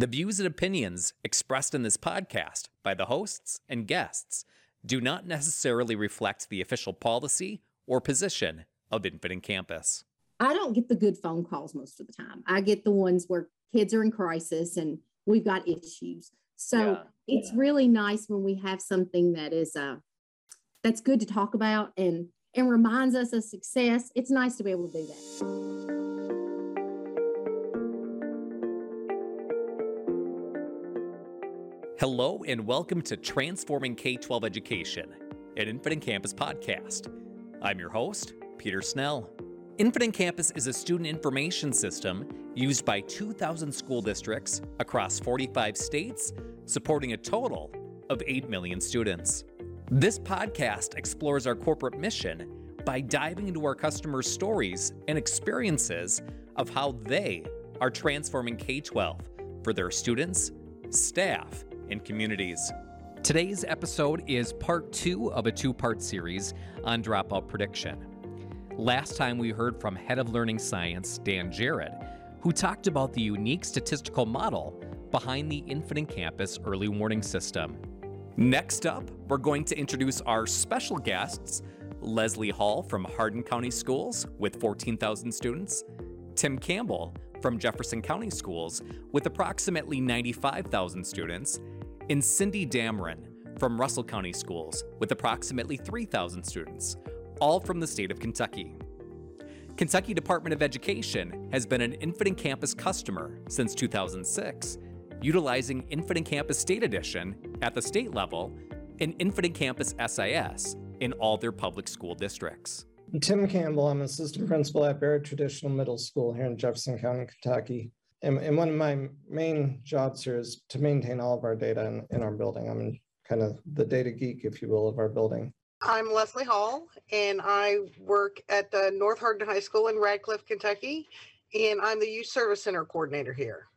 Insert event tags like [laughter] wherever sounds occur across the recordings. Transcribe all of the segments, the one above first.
The views and opinions expressed in this podcast by the hosts and guests do not necessarily reflect the official policy or position of Infinite Campus. I don't get the good phone calls most of the time. I get the ones where kids are in crisis and we've got issues. So yeah, it's yeah. really nice when we have something that is uh, that's good to talk about and and reminds us of success. It's nice to be able to do that. Hello, and welcome to Transforming K 12 Education, an Infinite Campus podcast. I'm your host, Peter Snell. Infinite Campus is a student information system used by 2,000 school districts across 45 states, supporting a total of 8 million students. This podcast explores our corporate mission by diving into our customers' stories and experiences of how they are transforming K 12 for their students, staff, and communities. Today's episode is part two of a two part series on dropout prediction. Last time we heard from Head of Learning Science, Dan Jarrett, who talked about the unique statistical model behind the Infinite Campus early warning system. Next up, we're going to introduce our special guests Leslie Hall from Hardin County Schools with 14,000 students, Tim Campbell from Jefferson County Schools with approximately 95,000 students, and Cindy Damron from Russell County Schools with approximately 3,000 students all from the state of Kentucky. Kentucky Department of Education has been an Infinite Campus customer since 2006, utilizing Infinite Campus State Edition at the state level and Infinite Campus SIS in all their public school districts. Tim Campbell, I'm assistant principal at Barrett Traditional Middle School here in Jefferson County, Kentucky. And, and one of my main jobs here is to maintain all of our data in, in our building. I'm kind of the data geek, if you will, of our building. I'm Leslie Hall, and I work at the North Hardin High School in Radcliff, Kentucky, and I'm the Youth Service Center coordinator here.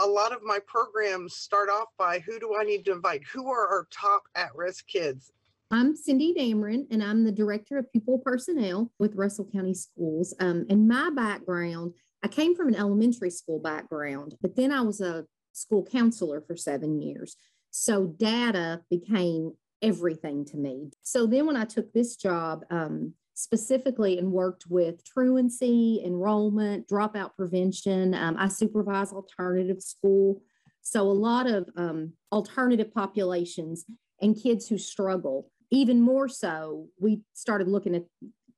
A lot of my programs start off by who do I need to invite? Who are our top at risk kids? I'm Cindy Damron, and I'm the Director of Pupil Personnel with Russell County Schools. Um, and my background, I came from an elementary school background, but then I was a school counselor for seven years. So data became everything to me. So then when I took this job, um, specifically and worked with truancy, enrollment, dropout prevention. Um, I supervise alternative school. So a lot of um, alternative populations and kids who struggle. Even more so, we started looking at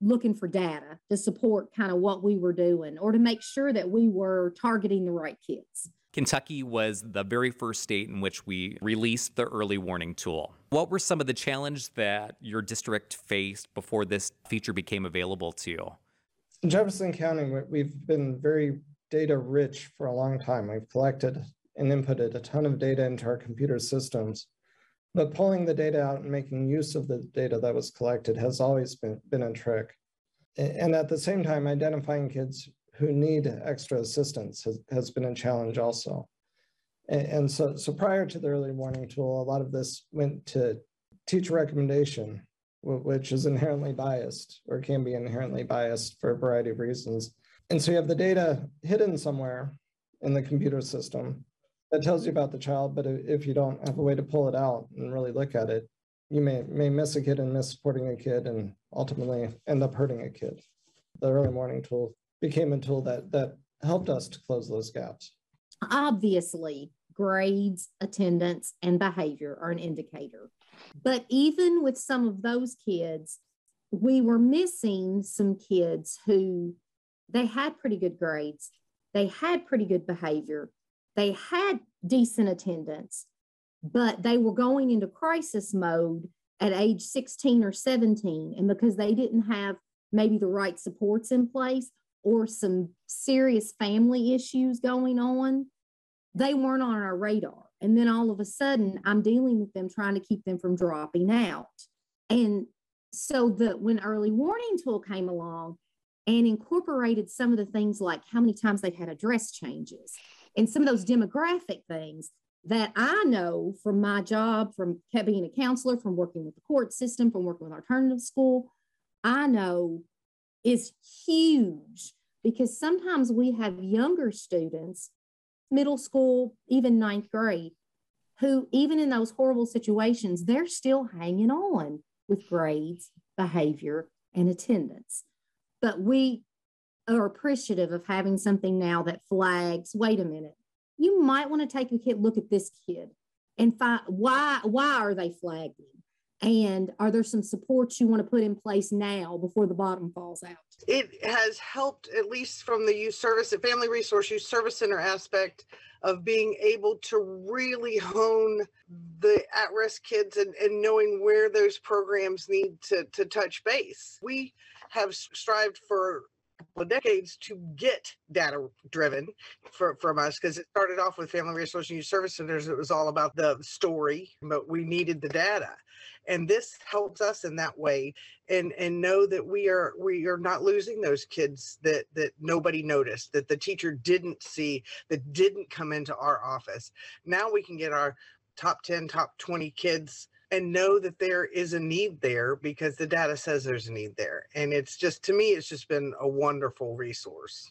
looking for data to support kind of what we were doing or to make sure that we were targeting the right kids. Kentucky was the very first state in which we released the early warning tool. What were some of the challenges that your district faced before this feature became available to you? In Jefferson County, we've been very data rich for a long time. We've collected and inputted a ton of data into our computer systems. But pulling the data out and making use of the data that was collected has always been, been a trick. And at the same time, identifying kids who need extra assistance has, has been a challenge also. And, and, so, so prior to the early warning tool, a lot of this went to teacher recommendation, which is inherently biased or can be inherently biased for a variety of reasons. And so you have the data hidden somewhere in the computer system that tells you about the child, but if you don't have a way to pull it out and really look at it, you may, may miss a kid and miss supporting a kid and ultimately end up hurting a kid. The early warning tool became a tool that that helped us to close those gaps. Obviously, grades, attendance, and behavior are an indicator. But even with some of those kids, we were missing some kids who they had pretty good grades, they had pretty good behavior, they had decent attendance, but they were going into crisis mode at age 16 or 17. And because they didn't have maybe the right supports in place, or some serious family issues going on, they weren't on our radar. And then all of a sudden, I'm dealing with them trying to keep them from dropping out. And so the when early warning tool came along and incorporated some of the things like how many times they had address changes and some of those demographic things that I know from my job, from being a counselor, from working with the court system, from working with alternative school, I know is huge because sometimes we have younger students middle school, even ninth grade, who, even in those horrible situations, they're still hanging on with grades, behavior, and attendance. But we are appreciative of having something now that flags wait a minute, you might want to take a kid, look at this kid and find why, why are they flagging? And are there some supports you want to put in place now before the bottom falls out? It has helped, at least from the youth service and family resource youth service center aspect, of being able to really hone the at-risk kids and, and knowing where those programs need to, to touch base. We have strived for of decades to get data driven for, from us because it started off with family resource and youth service centers. It was all about the story but we needed the data. And this helps us in that way and and know that we are we are not losing those kids that that nobody noticed that the teacher didn't see that didn't come into our office. Now we can get our top 10 top 20 kids and know that there is a need there because the data says there's a need there. And it's just, to me, it's just been a wonderful resource.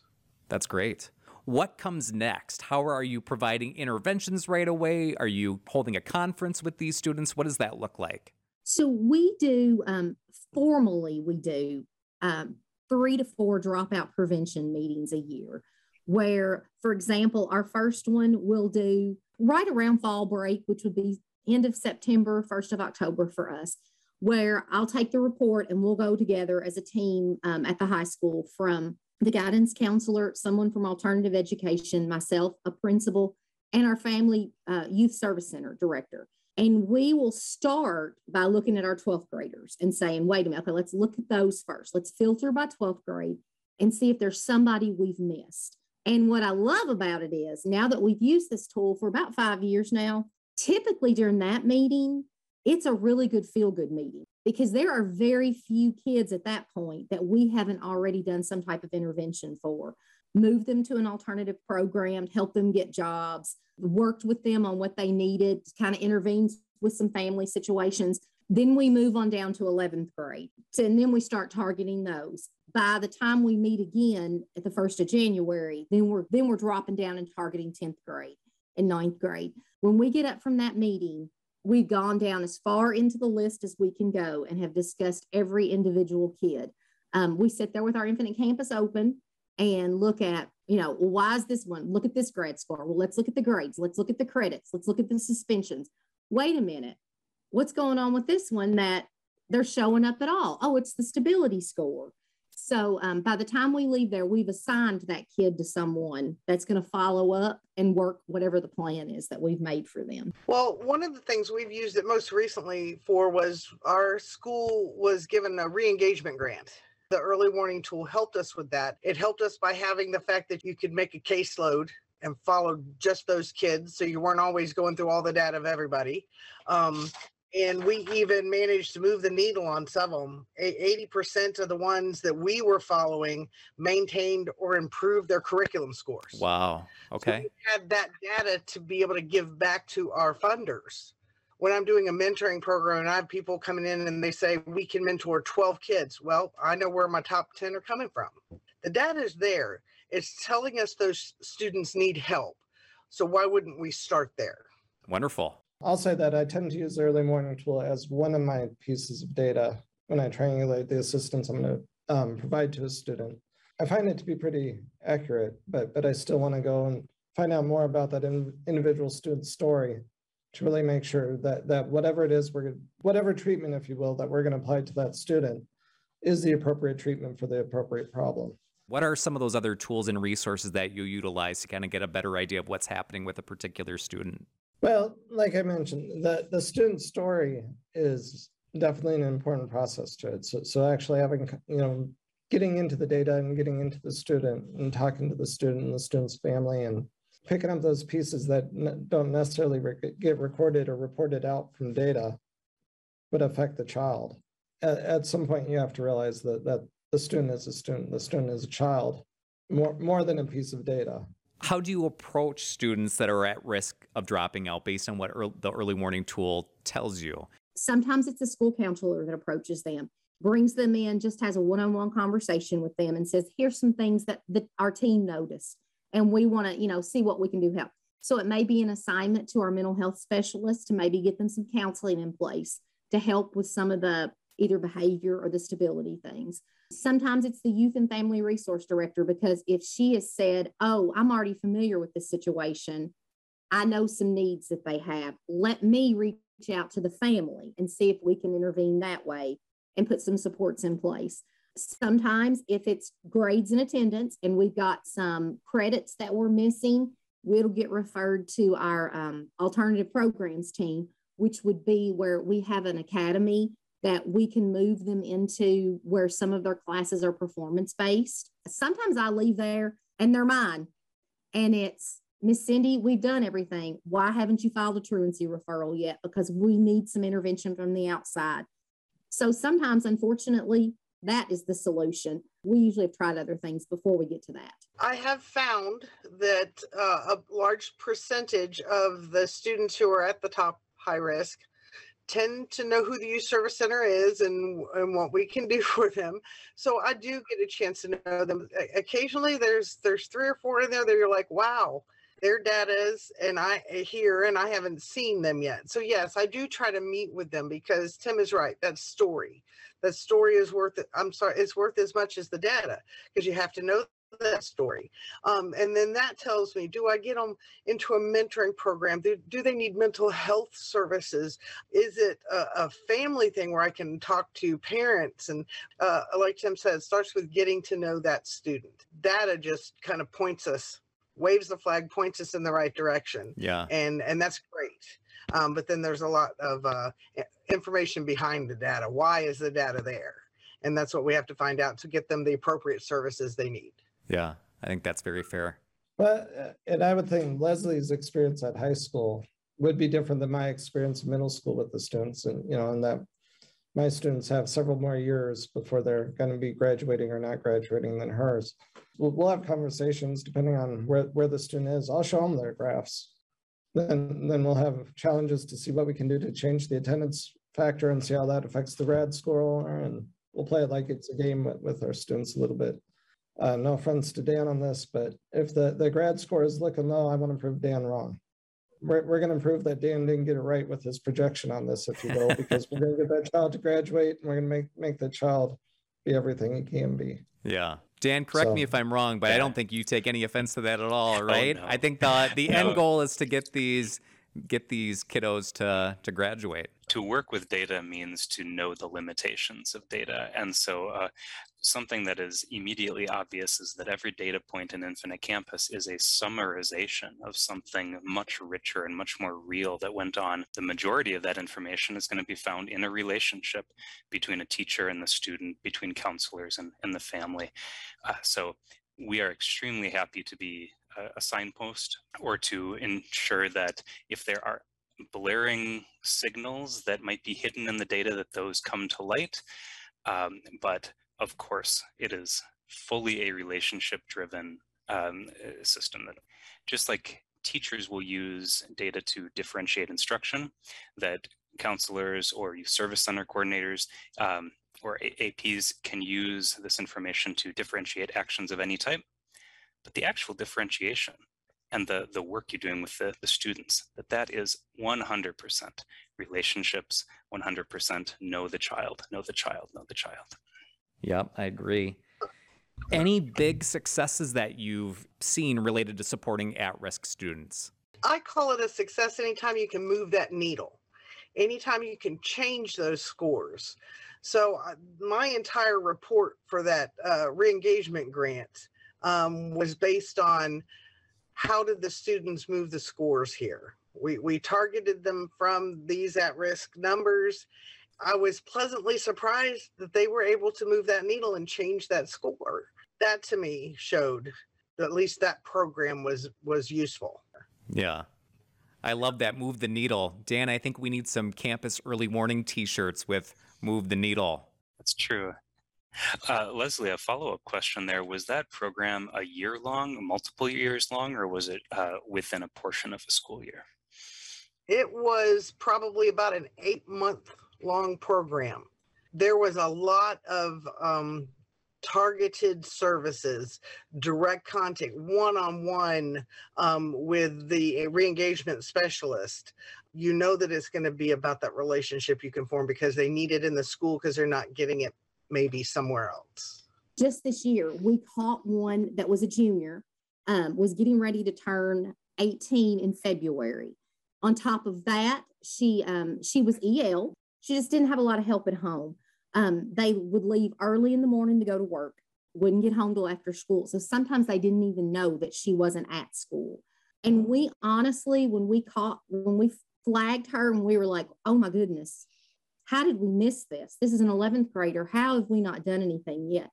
That's great. What comes next? How are you providing interventions right away? Are you holding a conference with these students? What does that look like? So we do um, formally, we do um, three to four dropout prevention meetings a year. Where, for example, our first one we'll do right around fall break, which would be end of September, 1st of October for us, where I'll take the report and we'll go together as a team um, at the high school from the guidance counselor, someone from alternative education, myself, a principal, and our family uh, youth service center director. And we will start by looking at our 12th graders and saying, wait a minute, okay, let's look at those first. Let's filter by 12th grade and see if there's somebody we've missed. And what I love about it is now that we've used this tool for about five years now, typically during that meeting, it's a really good feel good meeting because there are very few kids at that point that we haven't already done some type of intervention for. Move them to an alternative program, help them get jobs, worked with them on what they needed, kind of intervened with some family situations. Then we move on down to 11th grade. And then we start targeting those. By the time we meet again at the first of January, then we're then we're dropping down and targeting 10th grade and ninth grade. When we get up from that meeting, we've gone down as far into the list as we can go and have discussed every individual kid. Um, we sit there with our Infinite Campus open and look at, you know, why is this one? Look at this grade score. Well, let's look at the grades. Let's look at the credits. Let's look at the suspensions. Wait a minute. What's going on with this one that they're showing up at all? Oh, it's the stability score. So um, by the time we leave there, we've assigned that kid to someone that's going to follow up and work whatever the plan is that we've made for them. Well, one of the things we've used it most recently for was our school was given a re-engagement grant. The early warning tool helped us with that. It helped us by having the fact that you could make a caseload and follow just those kids so you weren't always going through all the data of everybody um, and we even managed to move the needle on some of them. 80% of the ones that we were following maintained or improved their curriculum scores. Wow. Okay. So we had that data to be able to give back to our funders. When I'm doing a mentoring program and I have people coming in and they say, we can mentor 12 kids. Well, I know where my top 10 are coming from. The data is there. It's telling us those students need help. So why wouldn't we start there? Wonderful. I'll say that I tend to use the early warning tool as one of my pieces of data when I triangulate the assistance I'm going to um, provide to a student. I find it to be pretty accurate, but but I still want to go and find out more about that in, individual student's story to really make sure that that whatever it is we're whatever treatment, if you will, that we're going to apply to that student is the appropriate treatment for the appropriate problem. What are some of those other tools and resources that you utilize to kind of get a better idea of what's happening with a particular student? Well, like I mentioned, the, the student story is definitely an important process to it. So, so actually having, you know, getting into the data and getting into the student and talking to the student and the student's family and picking up those pieces that don't necessarily get recorded or reported out from data, but affect the child. At, at some point, you have to realize that, that the student is a student, the student is a child, more, more than a piece of data how do you approach students that are at risk of dropping out based on what the early warning tool tells you? Sometimes it's a school counselor that approaches them, brings them in, just has a one on one conversation with them, and says, Here's some things that, our team noticed. and we want to, you know, see what we can do to help. So it may be an assignment to our mental health specialist to maybe get them some counseling in place to help with some of the either behavior or the stability things. Sometimes it's the youth and family resource director because if she has said, Oh, I'm already familiar with this situation, I know some needs that they have, let me reach out to the family and see if we can intervene that way and put some supports in place. Sometimes, if it's grades and attendance and we've got some credits that we're missing, we'll get referred to our um, alternative programs team, which would be where we have an academy that we can move them into where some of their classes are performance based. Sometimes I leave there and they're mine. And it's Miss Cindy, we've done everything. Why haven't you filed a truancy referral yet? Because we need some intervention from the outside. So sometimes, unfortunately, that is the solution. We usually have tried other things before we get to that. I have found that uh, a large percentage of the students who are at the top high risk tend to know who the youth service center is and, and what we can do [laughs] for them. So I do get a chance to know them. Occasionally there's there's three or four in there that you're like, wow, their data's and I eh, hear and I haven't seen them yet. So yes, I do try to meet with them because Tim is right. That story, that story is worth it. I'm sorry, it's worth as much as the data because you have to know that story. Um, and then that tells me, do I get them into a mentoring program? Do, do they need mental health services? Is it a, a family thing where I can talk to parents? And uh, like Tim said, it starts with getting to know that student. Data just kind of points us, waves the flag, points us in the right direction. Yeah. And, and that's great. Um, but then there's a lot of uh, information behind the data. Why is the data there? And that's what we have to find out to get them the appropriate services they need. Yeah, I think that's very fair. But, uh, and I would think Leslie's experience at high school would be different than my experience in middle school with the students. And, you know, and that my students have several more years before they're going to be graduating or not graduating than hers. We'll, we'll have conversations depending on where, where the student is. I'll show them their graphs. Then, then we'll have challenges to see what we can do to change the attendance factor and see how that affects the grad score. And we'll play it like it's a game with, with our students a little bit uh, no offense to Dan on this, but if the, the grad score is looking low, I want to prove Dan wrong. We're, we're going to prove that Dan didn't get it right with his projection on this, if you will, [laughs] because we're going to get that child to graduate and we're going to make, make the child be everything he can be. Yeah. Dan, correct So- me if I'm wrong, but I don't think you take any offense to that at all, right? no. I think the the No. end goal is to get these get these kiddos to to graduate. To work with data means to know the limitations of data. And so uh, something that is immediately obvious is that every data point in Infinite Campus is a summarization of something much richer and much more real that went on. The majority of that information is going to be found in a relationship between a teacher and the student, between counselors and, and the family. Uh, so we are extremely happy to be a, a signpost or to ensure that if there are blaring signals that might be hidden in the data that those come to light. Um, but of course, it is fully a relationship driven um, uh, system that just like teachers will use data to differentiate instruction, that counselors or youth service center coordinators um, or APs can use this information to differentiate actions of any type. But the actual differentiation and the, the work you're doing with the, the students, that that is 100% relationships, 100% know the child, know the child, know the child. Yep, I agree. Any big successes that you've seen related to supporting at-risk students? I call it a success anytime you can move that needle, anytime you can change those scores. So, uh, my entire report for that uh, reengagement grant um, was based on how did the students move the scores here. We, we targeted them from these at risk numbers. I was pleasantly surprised that they were able to move that needle and change that score. That to me showed that at least that program was was useful. Yeah. I love that move the needle. Dan, I think we need some campus early warning t-shirts with move the needle. That's true. Uh, Leslie, a follow-up question there. Was that program a year long, multiple years long, or was it uh, within a portion of a school year? It was probably about an eight month long program. There was a lot of um, targeted services, direct contact, one on one with the re engagement specialist, you know that it's going to be about that relationship you can form because they need it in the school because they're not getting it maybe somewhere else. Just this year, we caught one that was a junior, um, was getting ready to turn 18 in February. On top of that, she um, she was EL. She just didn't have a lot of help at home. Um, they would leave early in the morning to go to work, wouldn't get home till after school. So sometimes they didn't even know that she wasn't at school. And we honestly, when we caught, when we flagged her and we were like, oh my goodness, how did we miss this? This is an 11th grader. How have we not done anything yet?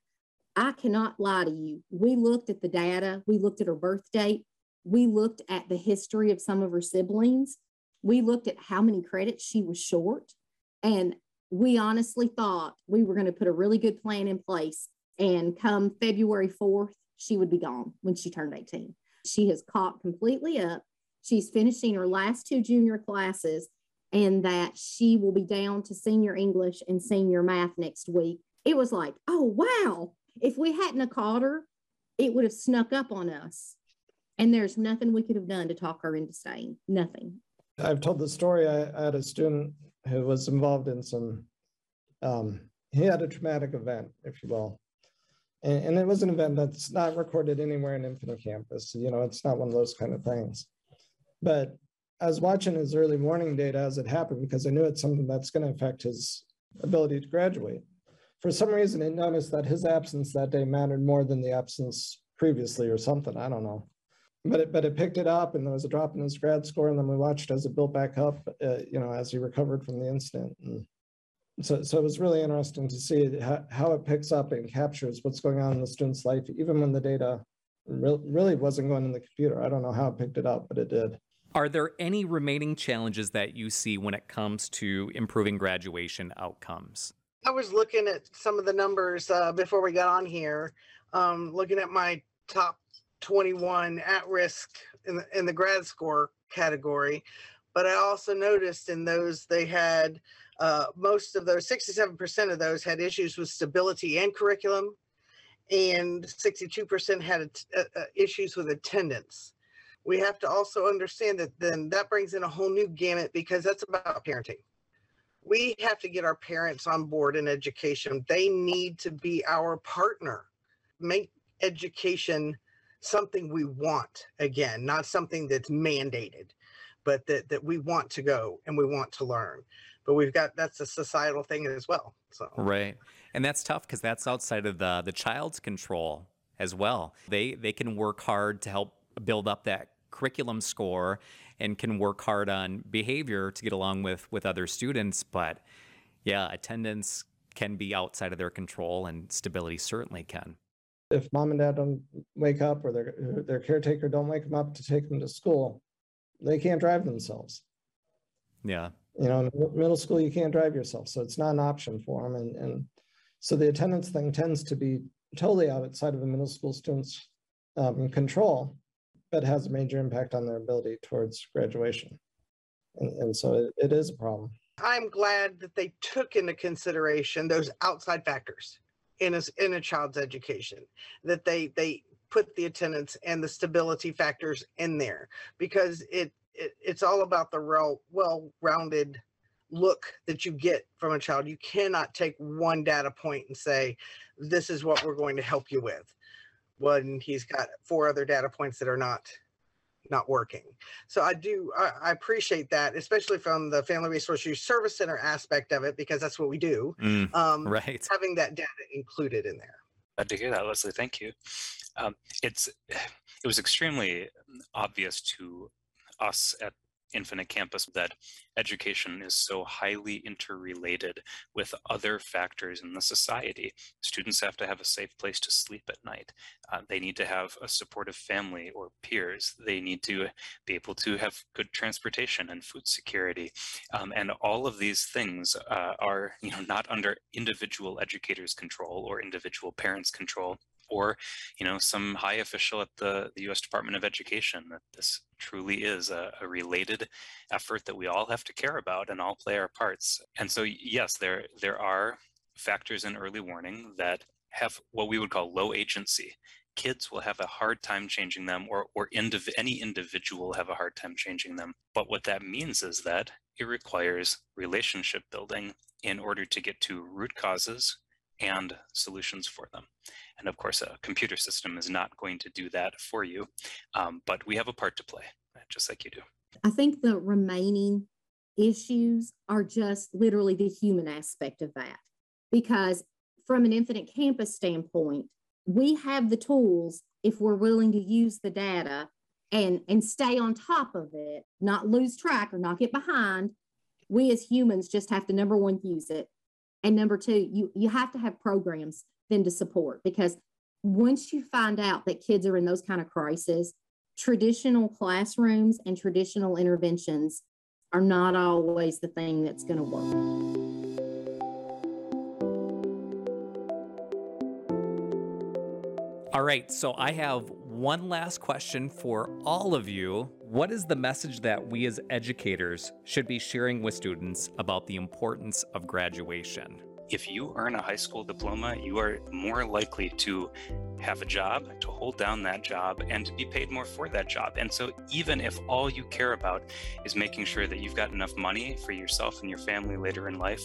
I cannot lie to you. We looked at the data, we looked at her birth date, we looked at the history of some of her siblings, we looked at how many credits she was short. And we honestly thought we were going to put a really good plan in place. And come February 4th, she would be gone when she turned 18. She has caught completely up. She's finishing her last two junior classes, and that she will be down to senior English and senior math next week. It was like, oh, wow. If we hadn't caught her, it would have snuck up on us. And there's nothing we could have done to talk her into staying. Nothing. I've told the story. I, I had a student who was involved in some, um, he had a traumatic event, if you will. And, and, it was an event that's not recorded anywhere in Infinite Campus. You know, it's not one of those kind of things. But I was watching his early warning data as it happened because I knew it's something that's going to affect his ability to graduate. For some reason, it noticed that his absence that day mattered more than the absence previously or something. I don't know but it, but it picked it up and there was a drop in his grad score and then we watched as it built back up uh, you know as he recovered from the incident and so, so it was really interesting to see how, how it picks up and captures what's going on in the student's life even when the data re really wasn't going in the computer i don't know how it picked it up but it did are there any remaining challenges that you see when it comes to improving graduation outcomes i was looking at some of the numbers uh, before we got on here um, looking at my top 21 at risk in the, in the grad score category. But I also noticed in those they had uh, most of those 67% of those had issues with stability and curriculum, and 62% had uh, uh, issues with attendance. We have to also understand that then that brings in a whole new gamut because that's about parenting. We have to get our parents on board in education. They need to be our partner. Make education something we want again, not something that's mandated, but that, that we want to go and we want to learn. But we've got that's a societal thing as well. So right, and that's tough because that's outside of the the child's control as well. They they can work hard to help build up that curriculum score and can work hard on behavior to get along with with other students, but yeah, attendance can be outside of their control and stability certainly can if mom and dad don't wake up or their their caretaker don't wake them up to take them to school, they can't drive themselves. Yeah. You know, in middle school you can't drive yourself, so it's not an option for them, and and so the attendance thing tends to be totally outside of the middle school students' um, control, but has a major impact on their ability towards graduation, and, and so it, it is a problem. I'm glad that they took into consideration those outside factors in a, in a child's education that they they put the attendance and the stability factors in there because it, it it's all about the well well-rounded look that you get from a child. You cannot take one data point and say this is what we're going to help you with when he's got four other data points that are not not working. So I do, I, I, appreciate that, especially from the Family Resource Youth Service Center aspect of it, because that's what we do. Mm, um, right. Having that data included in there. Glad to hear that, Leslie. Thank you. Um, it's, it was extremely obvious to us at Infinite Campus that education is so highly interrelated with other factors in the society. Students have to have a safe place to sleep at night. Uh, they need to have a supportive family or peers. They need to be able to have good transportation and food security. Um, and all of these things uh, are you know, not under individual educators' control or individual parents' control or you know some high official at the, the U.S. Department of Education that this truly is a, a, related effort that we all have to care about and all play our parts. And so yes, there there are factors in early warning that have what we would call low agency. Kids will have a hard time changing them, or, or indiv- any individual have a hard time changing them. But what that means is that it requires relationship building in order to get to root causes and solutions for them. And of course, a computer system is not going to do that for you, um, but we have a part to play, just like you do. I think the remaining issues are just literally the human aspect of that. Because from an infinite campus standpoint, we have the tools if we're willing to use the data and and stay on top of it, not lose track or not get behind. We as humans just have to number one use it, and number two, you you have to have programs then to support because once you find out that kids are in those kind of crises, traditional classrooms and traditional interventions are not always the thing that's going to work. All right, so I have one last question for all of you. What is the message that we as educators should be sharing with students about the importance of graduation? If you earn a high school diploma, you are more likely to have a job, to hold down that job, and to be paid more for that job. And so, even if all you care about is making sure that you've got enough money for yourself and your family later in life,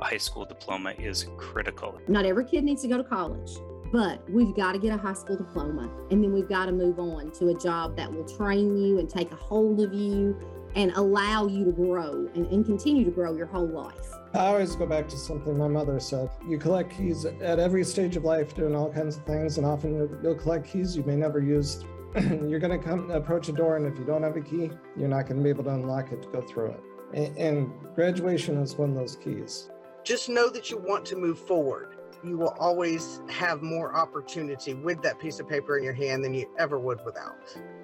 a high school diploma is critical. Not every kid needs to go to college. But we've got to get a high school diploma and then we've got to move on to a job that will train you and take a hold of you and allow you to grow and, and continue to grow your whole life. I always go back to something my mother said. You collect keys at every stage of life, doing all kinds of things, and often you'll, you'll collect keys you may never use. [clears throat] you're going to come approach a door, and if you don't have a key, you're not going to be able to unlock it to go through it. And, and graduation is one of those keys. Just know that you want to move forward you will always have more opportunity with that piece of paper in your hand than you ever would without.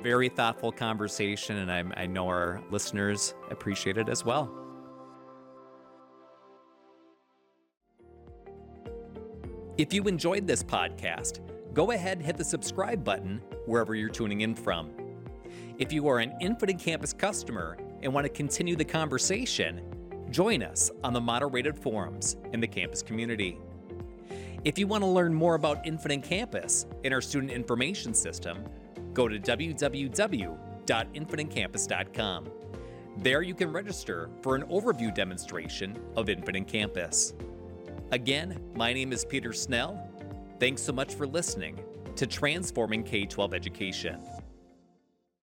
Very thoughtful conversation, and I, I know our listeners appreciate it as well. If you enjoyed this podcast, go ahead and hit the subscribe button wherever you're tuning in from. If you are an Infinite Campus customer and want to continue the conversation, join us on the moderated forums in the campus community. If you want to learn more about Infinite Campus and our student information system, go to www.infinitecampus.com. There you can register for an overview demonstration of Infinite Campus. Again, my name is Peter Snell. Thanks so much for listening to Transforming K 12 Education.